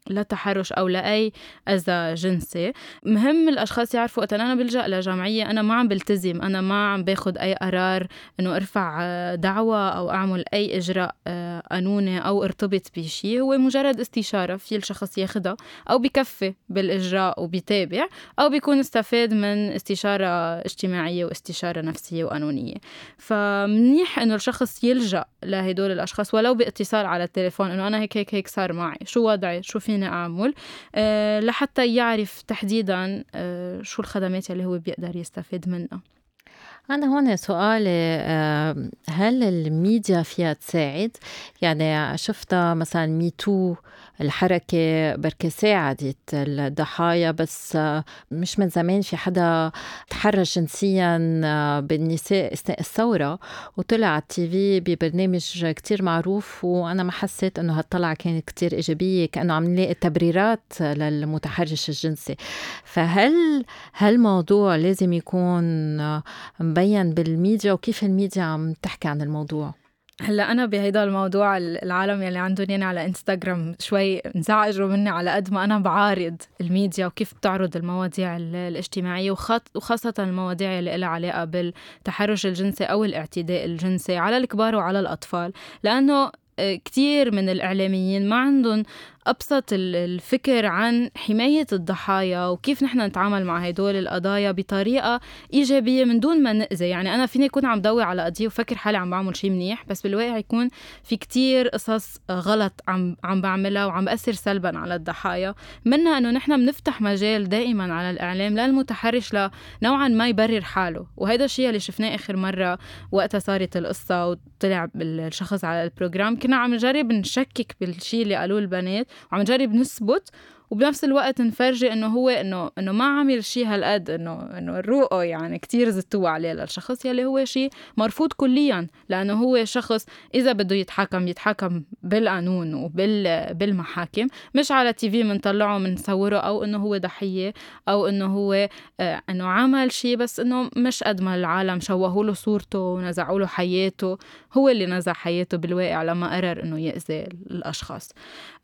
لتحرش أو لأي أذى جنسي. مهم الأشخاص يعرفوا وقت أنا بلجأ لجمعية أنا ما عم بلتزم أنا ما عم باخذ أي قرار إنه أرفع دعوى أو أعمل أي إجراء آه، قانوني أو ارتبط بشيء هو مجرد استشارة في الشخص ياخذها أو بكفي بالإجراء وبيتابع أو بيكون استفاد من استشارة اجتماعية واستشارة نفسية وقانونية. فمنيح إنه الشخص يلجأ لهدول الأشخاص ولو باتصال على التليفون إنه أنا هيك هيك هيك صار معي. شو وضعي؟ شو فيني أعمل؟ أه لحتى يعرف تحديدا أه شو الخدمات اللي هو بيقدر يستفيد منها. أنا هون سؤالي هل الميديا فيها تساعد؟ يعني شفتها مثلا ميتو الحركة بركة ساعدت الضحايا بس مش من زمان في حدا تحرش جنسيا بالنساء أثناء الثورة وطلع على التي في ببرنامج كتير معروف وأنا ما حسيت إنه هالطلعة كانت كتير إيجابية كأنه عم نلاقي تبريرات للمتحرش الجنسي فهل هالموضوع لازم يكون مبين بالميديا وكيف الميديا عم تحكي عن الموضوع؟ هلا أنا بهيدا الموضوع العالم يلي عندهم يعني على انستغرام شوي انزعجوا مني على قد ما أنا بعارض الميديا وكيف بتعرض المواضيع الاجتماعية وخاصة المواضيع اللي لها علاقة بالتحرش الجنسي أو الاعتداء الجنسي على الكبار وعلى الأطفال. لأنه آه، كتير من الإعلاميين ما عندهم أبسط الفكر عن حماية الضحايا وكيف نحن نتعامل مع هدول القضايا بطريقة إيجابية من دون ما نأذي. يعني أنا فيني أكون عم ضوي على قضية وفكر حالي عم بعمل شيء منيح بس بالواقع يكون في كتير قصص غلط عم عم بعملها وعم بأثر سلبا على الضحايا. منها أنه نحن بنفتح مجال دائما على الإعلام للمتحرش لنوعا ما يبرر حاله. وهذا الشيء اللي شفناه آخر مرة وقتها صارت القصة وطلع الشخص على البروجرام. كنا عم نجرب نشكك بالشيء اللي قالوه البنات وعم نجرب نثبت وبنفس الوقت نفرجي إنه هو إنه إنه ما عمل شيء هالقد إنه إنه الرؤى يعني كتير زتوا عليه للشخص يلي هو شيء مرفوض كليا لأنه هو شخص إذا بده يتحكم يتحكم بالقانون وبال بالمحاكم مش على تي في بنطلعه بنصوره أو إنه هو ضحية أو إنه هو آه إنه عمل شيء بس إنه مش قد ما العالم شوهوا له صورته ونزعوا له حياته هو اللي نزع حياته بالواقع لما قرر إنه يأذي الأشخاص.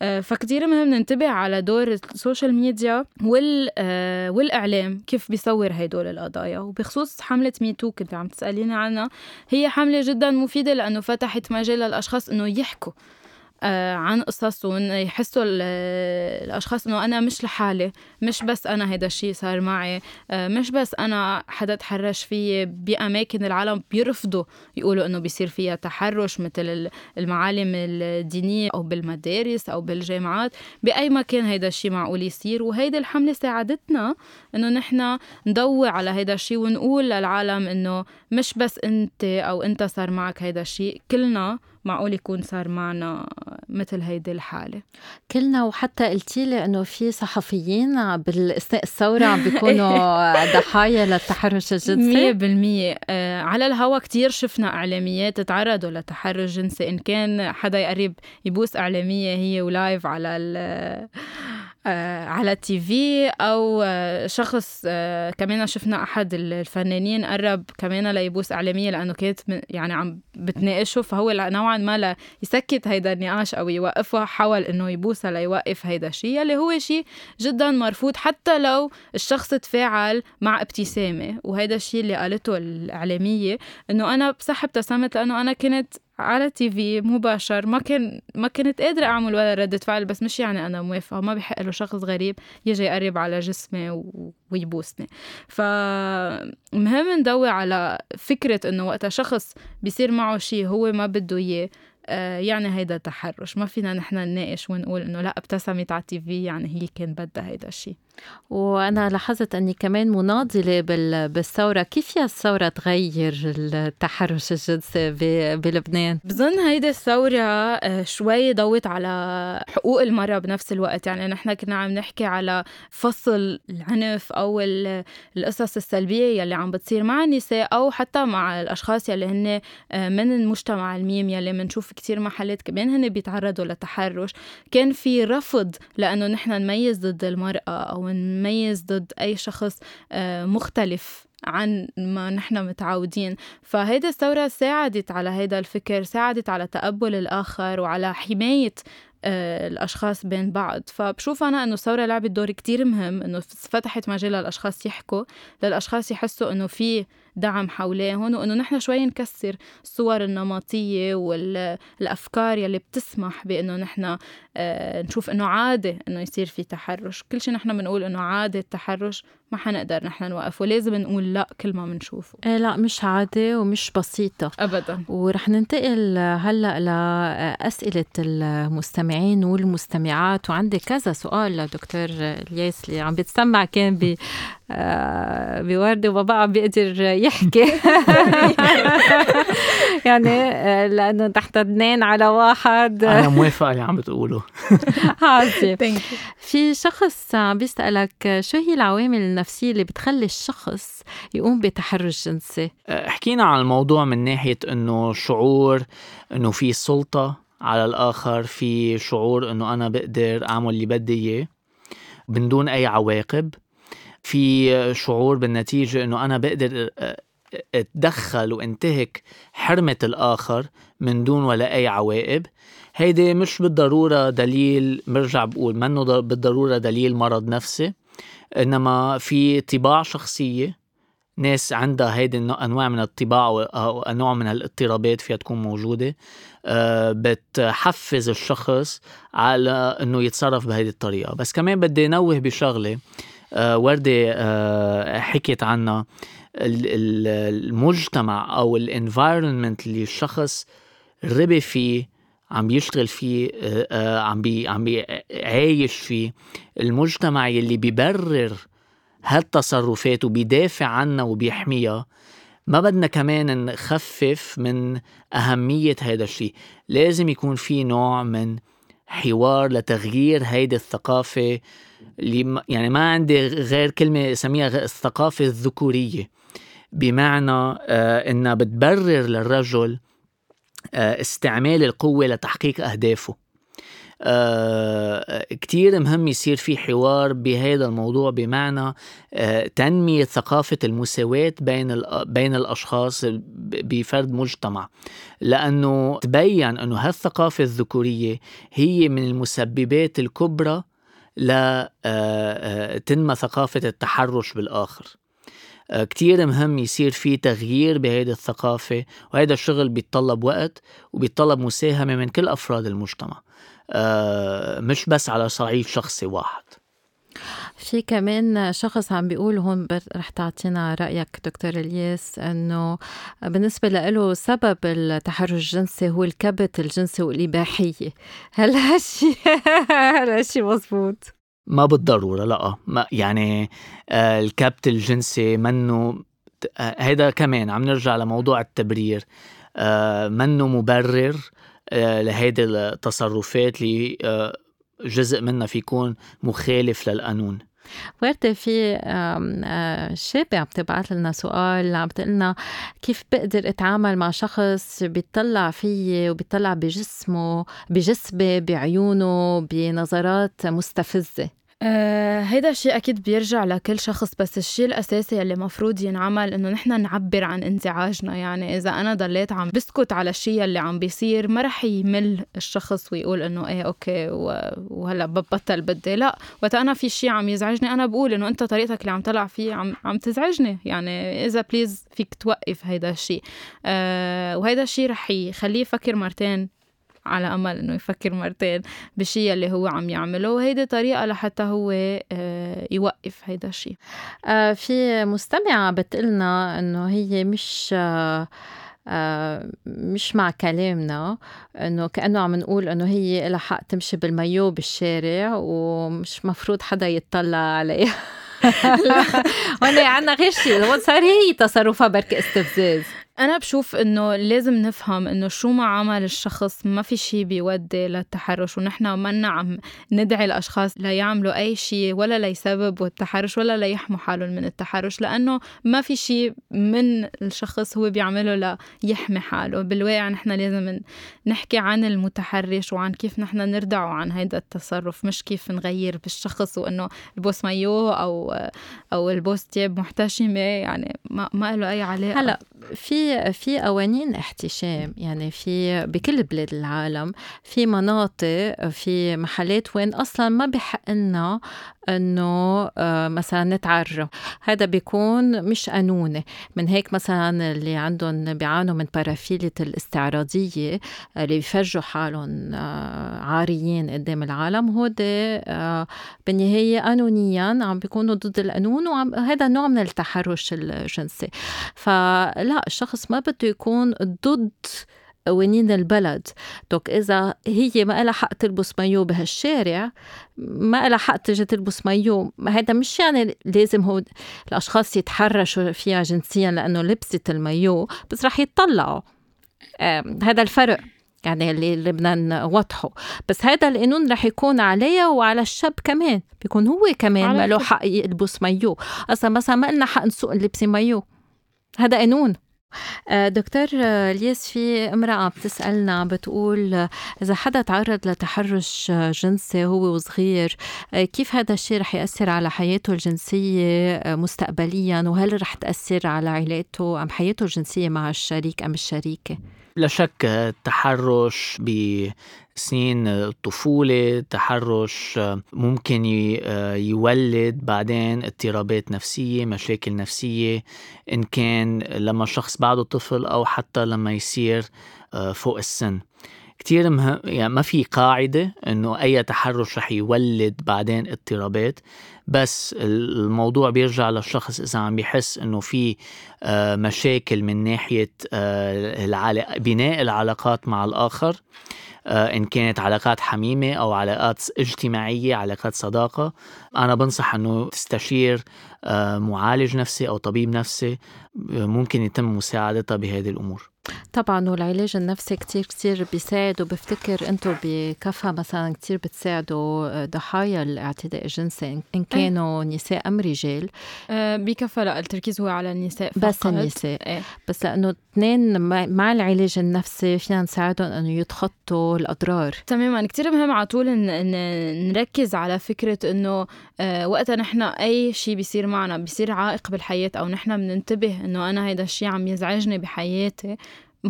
آه فكتير مهم ننتبه على دور ال social media وال آه والإعلام كيف بيصور هدول القضايا. وبخصوص حملة Me Too كنت عم تسأليني عنها هي حملة جدا مفيدة لأنه فتحت مجال للأشخاص إنه يحكوا. عن قصصهم يحسوا الأشخاص إنه أنا مش لحالي مش بس أنا هيدا الشيء صار معي آه، مش بس أنا حدا تحرش فيي بأماكن العالم بيرفضوا يقولوا إنه بيصير فيها تحرش مثل المعالم الدينية أو بالمدارس أو بالجامعات بأي مكان هيدا الشيء معقول يصير. وهيدي الحملة ساعدتنا إنه نحن نضوي على هيدا الشيء ونقول للعالم إنه مش بس أنت أو أنت صار معك هيدا الشيء كلنا معقول يكون صار معنا مثل هيدي الحالة؟ كلنا وحتى قلتي لي إنه في صحفيين بالاثناء الثورة عم بيكونوا ضحايا للتحرش الجنسي؟ 100% آه على الهوا كتير شفنا إعلاميات تعرضوا لتحرش جنسي. إن كان حدا يقرب يبوس إعلامية هي ولايف على على التي في أو آه، شخص آه، كمان شفنا أحد الفنانين قرب كمان ليبوس إعلامية لأنه كانت يعني عم بتناقشه فهو نوعا ما ليسكت هيدا النقاش أو يوقفه حاول إنه يبوسها ليوقف هيدا الشيء اللي هو شيء جدا مرفوض حتى لو الشخص تفاعل مع ابتسامة وهيدا الشيء اللي قالته الإعلامية إنه أنا بصح ابتسمت لأنه أنا كنت على تي في مباشر. ما كان ما كنت قادرة أعمل ولا ردة فعل بس مش يعني أنا موافقة. ما بحق له شخص غريب يجي يقرب على جسمي ويبوسني. فمهم ندوي على فكرة إنه وقتها شخص بيصير معه شيء هو ما بده إياه آه، يعني هيدا تحرش. ما فينا نحن نناقش ونقول إنه لا ابتسمت على التي في يعني هي كان بدها هيدا الشيء وأنا لاحظت أني كمان مناضلة بالثورة. كيف يا الثورة تغير التحرش الجنسي بلبنان؟ بظن هيدي الثورة آه، شوي ضوت على حقوق المرأة بنفس الوقت. يعني نحن كنا عم نحكي على فصل العنف أو القصص السلبية يلي عم بتصير مع النساء أو حتى مع الأشخاص يلي هن آه، من المجتمع الميم يلي بنشوف كتير محلات كمان هن بيتعرضوا لتحرش كان في رفض لأنه نحن نميز ضد المرأة أو ونميز ضد أي شخص آه، مختلف عن ما نحن متعودين. فهيدا الثورة ساعدت على هيدا الفكر ساعدت على تقبل الآخر وعلى حماية آه، الأشخاص بين بعض. فبشوف أنا أنه الثورة لعبت دور كتير مهم أنه فتحت مجال للأشخاص يحكوا للأشخاص يحسوا أنه في دعم حواليهم وإنه نحن شوي نكسر الصور النمطية والافكار يلي بتسمح بإنه نحن نشوف إنه عادي إنه يصير في تحرش. كل شيء نحن بنقول إنه عادي التحرش ما حنقدر نحن نوقفه. لازم نقول لا كل ما بنشوفه. إيه لا مش عادي ومش بسيطة. أبدا. ورح ننتقل هلأ لأسئلة المستمعين والمستمعات. وعندي كذا سؤال لدكتور الياس اللي عم بتسمع كان آه، بوردة وبابا عم بيقدر يحكي. يعني آه، لأنه تحت اثنين على واحد. أنا موافقة اللي عم بتقوله. عظيم في شخص عم بيسألك شو هي العوامل النفسية اللي بتخلي الشخص يقوم بتحرش جنسي؟ آه، حكينا عن الموضوع من ناحية إنه شعور إنه في سلطة على الآخر في شعور إنه أنا بقدر أعمل اللي بدي إياه من دون أي عواقب. في شعور بالنتيجة إنه أنا بقدر أتدخل وأنتهك حرمة الآخر من دون ولا أي عواقب. هيدي مش بالضرورة دليل برجع بقول منه بالضرورة دليل مرض نفسي إنما في طباع شخصية ناس عندها هيدي أنواع من الطباع أو أنواع من الاضطرابات فيها تكون موجودة آه، بتحفز الشخص على أنه يتصرف بهيدي الطريقة. بس كمان بدي نوه بشغلة آه، وردة آه، حكيت عنها. المجتمع أو ال environment اللي الشخص ربي فيه عم بيشتغل فيه آه، عم بي عم بيعايش فيه. المجتمع يلي بيبرر هالتصرفات وبيدافع عنها وبيحميها ما بدنا كمان نخفف من أهمية هذا الشيء لازم يكون في نوع من حوار لتغيير هيدي الثقافة اللي يعني ما عندي غير كلمة اسميها الثقافة الذكورية. بمعنى آه إنها بتبرر للرجل آه استعمال القوة لتحقيق أهدافه. آه كتير مهم يصير في حوار بهذا الموضوع بمعنى آه تنمية ثقافة المساواة بين بين الأشخاص بفرد مجتمع. لأنه تبين أنه هالثقافة الذكورية هي من المسببات الكبرى لتنمى آه، آه، ثقافة التحرش بالآخر. آه، كتير مهم يصير في تغيير بهيدي الثقافة وهذا الشغل بيتطلب وقت وبيتطلب مساهمة من كل أفراد المجتمع مش بس على صعيد شخصي واحد في كمان شخص عم بيقول هون رح تعطينا رأيك دكتور إلياس إنه بالنسبة له سبب التحرش الجنسي هو الكبت الجنسي والإباحية هل هالشي هل هالشي مزبوط؟ ما بالضرورة لا. ما يعني آه، الكبت الجنسي منه هيدا كمان عم نرجع لموضوع التبرير. آه، منه مبرر آه، لهيدي التصرفات اللي جزء منها في يكون مخالف للقانون. وردة في شابة عم تبعث لنا سؤال عم لنا كيف بقدر أتعامل مع شخص بيطلع فيي وبيطلع بجسمه بجسمي بعيونه بنظرات مستفزة؟ آه هيدا الشيء أكيد بيرجع لكل شخص بس الشيء الأساسي اللي مفروض ينعمل إنه نحن نعبر عن انزعاجنا يعني إذا أنا ضليت عم بسكت على الشيء اللي عم بيصير ما رح يمل الشخص ويقول إنه إيه أوكي وهلأ ببطل بدي. لا وقت أنا في شيء عم يزعجني أنا بقول إنه أنت طريقتك اللي عم تلعب فيه عم عم تزعجني. يعني إذا بليز فيك توقف هيدا الشيء. آه وهيدا الشيء رح يخليه يفكر مرتين على أمل إنه يفكر مرتين بالشيء اللي هو عم يعمله وهيدي طريقة لحتى هو آه، يوقف هيدا الشيء. آه، في مستمعة بتقلنا إنه هي مش آه، مش مع كلامنا إنه كأنه عم نقول إنه هي لها حق تمشي بالمايو بالشارع ومش مفروض حدا يتطلع عليها. هون عنا غير شيء صار هي تصرفها بركي استفزاز. أنا بشوف إنه لازم نفهم إنه شو ما عمل الشخص ما في شيء بيودي للتحرش ونحن منا عم ندعي الأشخاص ليعملوا أي شيء ولا ليسببوا التحرش ولا ليحموا حالهم من التحرش لأنه ما في شيء من الشخص هو بيعمله ليحمي حاله. بالواقع نحن لازم نحكي عن المتحرش وعن كيف نحن نردعه عن هيدا التصرف مش كيف نغير بالشخص وإنه البوس مايو أو أو البوس تياب محتشمة يعني ما, ما له أي علاقة. هلأ في في قوانين احتشام يعني في بكل بلاد العالم في مناطق في محلات وين أصلا ما بحق لنا إنه آه، مثلا نتعرى. هذا بيكون مش قانوني. من هيك مثلا اللي عندهم بيعانوا من بارافيلة الاستعراضية اللي بيفرجوا حالهم آه، عاريين قدام العالم. هود آه، بالنهاية قانونيا عم بيكونوا ضد القانون وهذا نوع من التحرش الجنسي. فلا الشخص ما بده يكون ضد قوانين البلد. دوك إذا هي ما لها حق تلبس مايو بهالشارع ما لها حق تجي تلبس مايو هذا مش يعني لازم هو الأشخاص يتحرشوا فيها جنسيا لأنه لبست المايو بس رح يتطلعوا هذا الفرق يعني اللي, بدنا نوضحه بس هذا القانون رح يكون عليها وعلى الشاب كمان بيكون هو كمان ما له حق يلبس مايو. أصلا مثلا ما لنا حق نسوق نلبس مايو. هذا قانون. دكتور الياس في امرأة بتسألنا بتقول إذا حدا تعرض لتحرش جنسي هو وصغير آه، كيف هذا الشيء رح يأثر على حياته الجنسية آه، مستقبليا وهل رح تأثر على علاقته أم حياته الجنسية مع الشريك أم الشريكة؟ لا شك التحرش بسنين الطفولة تحرش ممكن يولد بعدين اضطرابات نفسية مشاكل نفسية. إن كان لما الشخص بعده طفل أو حتى لما يصير آه، فوق السن. كتير مهم يعني ما في قاعدة إنه أي تحرش رح يولد بعدين اضطرابات بس الموضوع بيرجع للشخص إذا عم بيحس إنه في آه، مشاكل من ناحية آه، بناء العلاقات مع الآخر آه، إن كانت علاقات حميمة أو علاقات اجتماعية علاقات صداقة. أنا بنصح أنه تستشير معالج نفسي أو طبيب نفسي ممكن يتم مساعدتها بهذه الأمور. طبعا والعلاج النفسي كتير كتير بيساعد وبفتكر أنتم بكفى مثلا كتير بتساعدوا آه، ضحايا الاعتداء الجنسي ان إيه. كانوا نساء أم رجال أه بكفى لا التركيز هو على النساء فقط. بس النساء إيه. بس لأنه اثنين مع العلاج النفسي فينا نساعدهم إنه يتخطوا الأضرار تماما كتير مهم على طول إن نركز على فكرة إنه أه وقتها نحن أي شيء بيصير معنا بيصير عائق بالحياة أو نحن بننتبه إنه أنا هيدا الشيء عم يزعجني بحياتي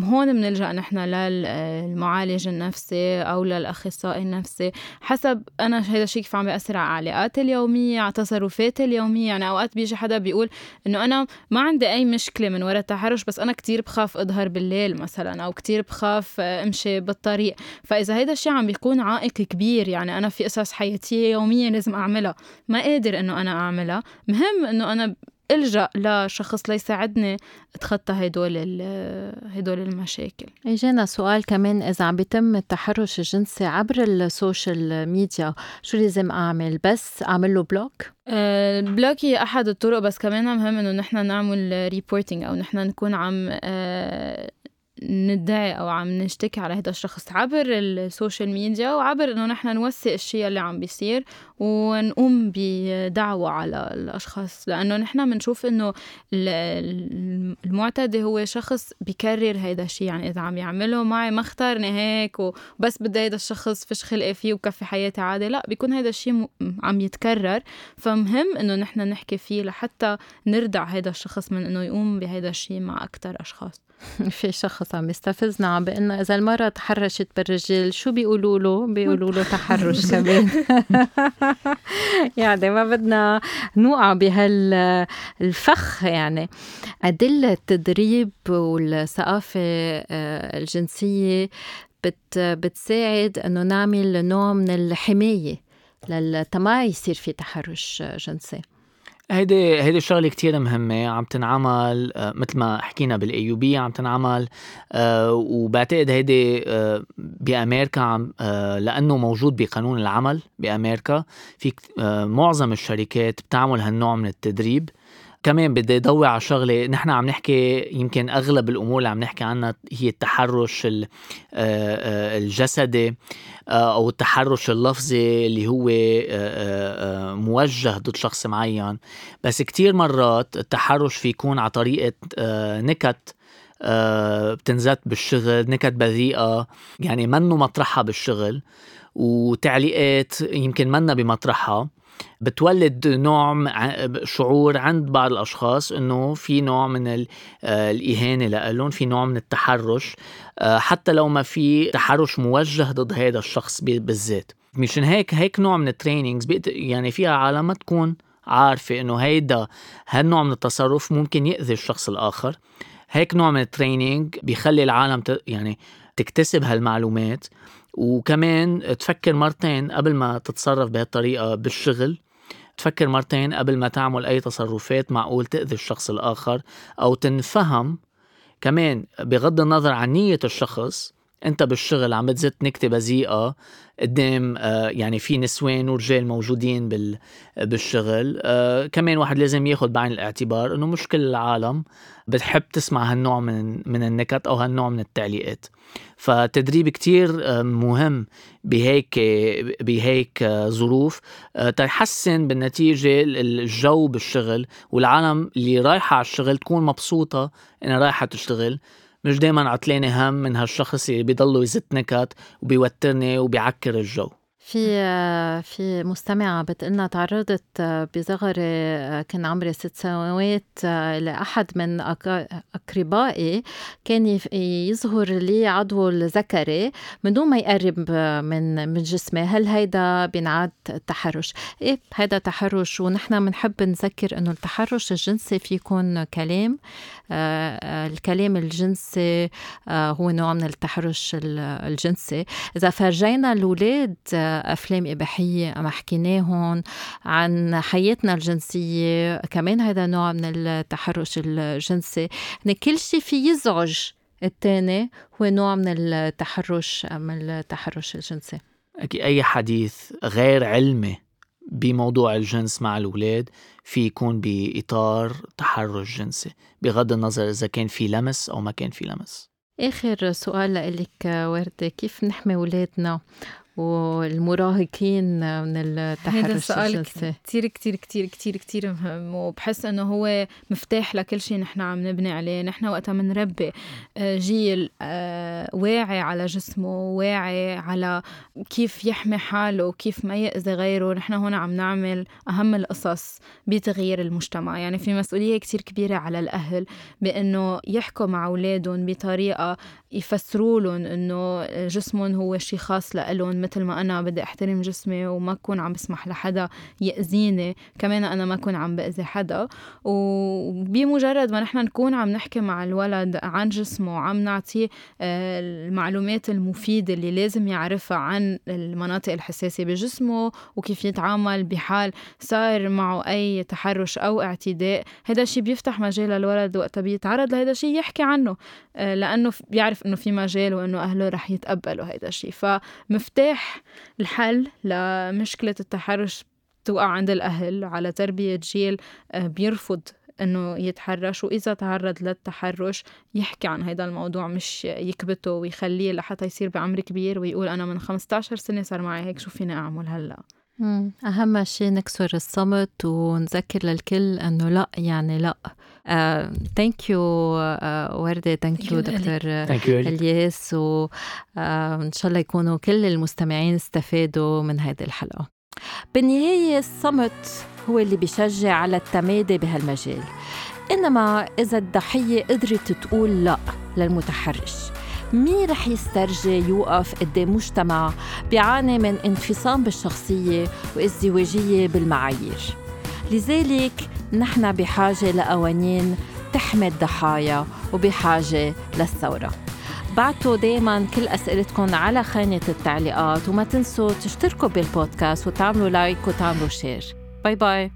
هون بنلجأ نحن للمعالج النفسي أو للأخصائي النفسي. حسب أنا هذا الشيء كيف عم بيأثر على علاقاتي اليومية على تصرفاتي اليومية. يعني أوقات بيجي حدا بيقول إنه أنا ما عندي أي مشكلة من وراء التحرش بس أنا كتير بخاف أظهر بالليل مثلا أو كتير بخاف أمشي بالطريق. فإذا هذا الشيء عم بيكون عائق كبير يعني أنا في قصص حياتية يومية لازم أعملنا ما قادر إنه أنا أعملها. مهم إنه أنا ألجأ لشخص ليساعدني أتخطى هدول هدول المشاكل. اجانا سؤال كمان إذا عم بيتم التحرش الجنسي عبر السوشيال ميديا شو لازم أعمل؟ بس أعمل له block؟ ال block هي أحد الطرق بس كمان مهم إنه نحن نعمل reporting أو نحن نكون عم ندعي أو عم نشتكي على هذا الشخص عبر السوشيال ميديا وعبر إنه نحن نوثق الشيء اللي عم بيصير ونقوم بدعوة على الأشخاص. لأنه نحن بنشوف إنه المعتدي هو شخص بكرر هذا الشيء. يعني إذا عم يعمله معي ما اختارني هيك وبس بدي هذا الشخص فيش خلقي فيه وكفي حياتي عادي. لا بيكون هذا الشيء عم يتكرر. فمهم إنه نحن نحكي فيه لحتى نردع هذا الشخص من إنه يقوم بهذا الشيء مع أكثر أشخاص. في شخص عم يستفزنا عم بأنه إذا المرأة تحرشت بالرجل شو بيقولوا له؟ بيقولوا له تحرش كمان. يعني ما بدنا نوقع بهالفخ يعني. أدلة التدريب والثقافة آه، الجنسية بت بتساعد إنه نعمل نوع من الحماية لما يصير في تحرش جنسي. هيدي هيدي الشغلة كتير مهمة عم تنعمل آه، مثل ما حكينا بالايوبيه عم تنعمل آه، وبعتقد هيدي آه، بأمريكا عم لأنه موجود بقانون العمل بأمريكا في معظم الشركات بتعمل هالنوع من التدريب. كمان بدي ضوي على شغلة نحن عم نحكي يمكن أغلب الأمور اللي عم نحكي عنها هي التحرش آه، آه، الجسدي آه، أو التحرش اللفظي اللي هو موجه ضد شخص معين. بس كتير مرات التحرش في يكون على طريقة نكت بتنزت بالشغل نكت بذيئة. يعني منه مطرحها بالشغل وتعليقات يمكن منا بمطرحها. بتولد نوع شعور عند بعض الأشخاص إنه في نوع من آه، الإهانة لهم في نوع من التحرش آه، حتى لو ما في تحرش موجه ضد هذا الشخص بالذات. مشان هيك هيك نوع من ال trainings يعني فيها عالم تكون عارفة إنه هيدا هالنوع من التصرف ممكن يأذي الشخص الآخر. هيك نوع من ال training بيخلي العالم يعني تكتسب هالمعلومات. وكمان تفكر مرتين قبل ما تتصرف بهالطريقة بالشغل. تفكر مرتين قبل ما تعمل أي تصرفات معقول تأذي الشخص الآخر أو تنفهم. كمان بغض النظر عن نية الشخص أنت بالشغل عم بتزت نكتة بذيئة قدام آه، يعني في نسوان ورجال موجودين بال بالشغل. آه، كمان واحد لازم ياخذ بعين الاعتبار إنه مش كل العالم بتحب تسمع هالنوع من من النكت أو هالنوع من التعليقات. فتدريب كتير آه، مهم بهيك بهيك ظروف تحسن بالنتيجة الجو بالشغل والعالم اللي رايحة على الشغل تكون مبسوطة إنها رايحة تشتغل. مش دايما عطلاني هم من هالشخص اللي بيضلوا يزت نكت وبيوترني وبيعكر الجو. في في مستمعة بتقلنا تعرضت بصغري كان عمري ست سنوات لأحد من أقربائي كان يظهر لي عضو الذكري من دون ما يقرب من من جسمي هل هيدا بينعاد تحرش؟ إيه هيدا تحرش ونحن بنحب نذكر إنه التحرش الجنسي في يكون كلام الكلام الجنسي هو نوع من التحرش الجنسي إذا فرجينا الأولاد أفلام إباحية ما حكيناهم عن حياتنا الجنسية كمان هذا نوع من التحرش الجنسي. يعني كل شيء في يزعج. الثاني هو نوع من التحرش من التحرش الجنسي. أي حديث غير علمي بموضوع الجنس مع الأولاد في يكون بإطار تحرش جنسي بغض النظر إذا كان في لمس أو ما كان في لمس. آخر سؤال لك وردة كيف نحمي أولادنا؟ والمراهقين من التحرش هذا السؤال كتير كتير كتير كتير كتير مهم وبحس إنه هو مفتاح لكل شيء نحن عم نبني عليه. نحن وقتها بنربي آه، جيل آه، واعي على جسمه واعي على كيف يحمي حاله وكيف ما يأذي غيره. نحن هون عم نعمل أهم القصص بتغيير المجتمع. يعني في مسؤولية كتير كبيرة على الأهل بأنه يحكوا مع أولادهم بطريقة يفسروا لهم إنه جسمهم هو شيء خاص لهم مثل ما أنا بدي أحترم جسمي وما اكون عم بسمح لحدا يأذيني كمان أنا ما اكون عم بأذي حدا. وبمجرد ما نحن نكون عم نحكي مع الولد عن جسمه وعم نعطيه آه، المعلومات المفيدة اللي لازم يعرفها عن المناطق الحساسة بجسمه وكيف يتعامل بحال صار معه أي تحرش أو اعتداء هذا الشيء بيفتح مجال للولد وقتها بيتعرض لهذا الشيء يحكي عنه آه، لأنه بيعرف إنه في مجال وإنه أهله رح يتقبلوا هيدا الشيء فمفتاح الحل لمشكلة التحرش توقع عند الأهل على تربية جيل آه، بيرفض إنه يتحرش وإذا تعرض للتحرش يحكي عن هذا الموضوع مش يكبته ويخليه لحتى يصير بعمر كبير ويقول أنا من 15 سنة صار معي هيك شو فيني أعمل هلأ؟ أهم شيء نكسر الصمت ونذكر للكل إنه لأ يعني لأ. thank you وردة thank you دكتور ألياس. وإن آه شاء الله يكونوا كل المستمعين استفادوا من هذه الحلقة. بالنهاية الصمت هو اللي بيشجع على التمادي بهالمجال. إنما إذا الضحية قدرت تقول لا للمتحرش مين رح يسترجي يوقف قدام مجتمع بيعاني من انفصام بالشخصية وازدواجية بالمعايير؟ لذلك نحن بحاجة لقوانين تحمي الضحايا وبحاجة للثورة. بعتوا دايما كل أسئلتكم على خانة التعليقات وما تنسوا تشتركوا بالبودكاست وتعملوا like وتعملوا share. bye bye.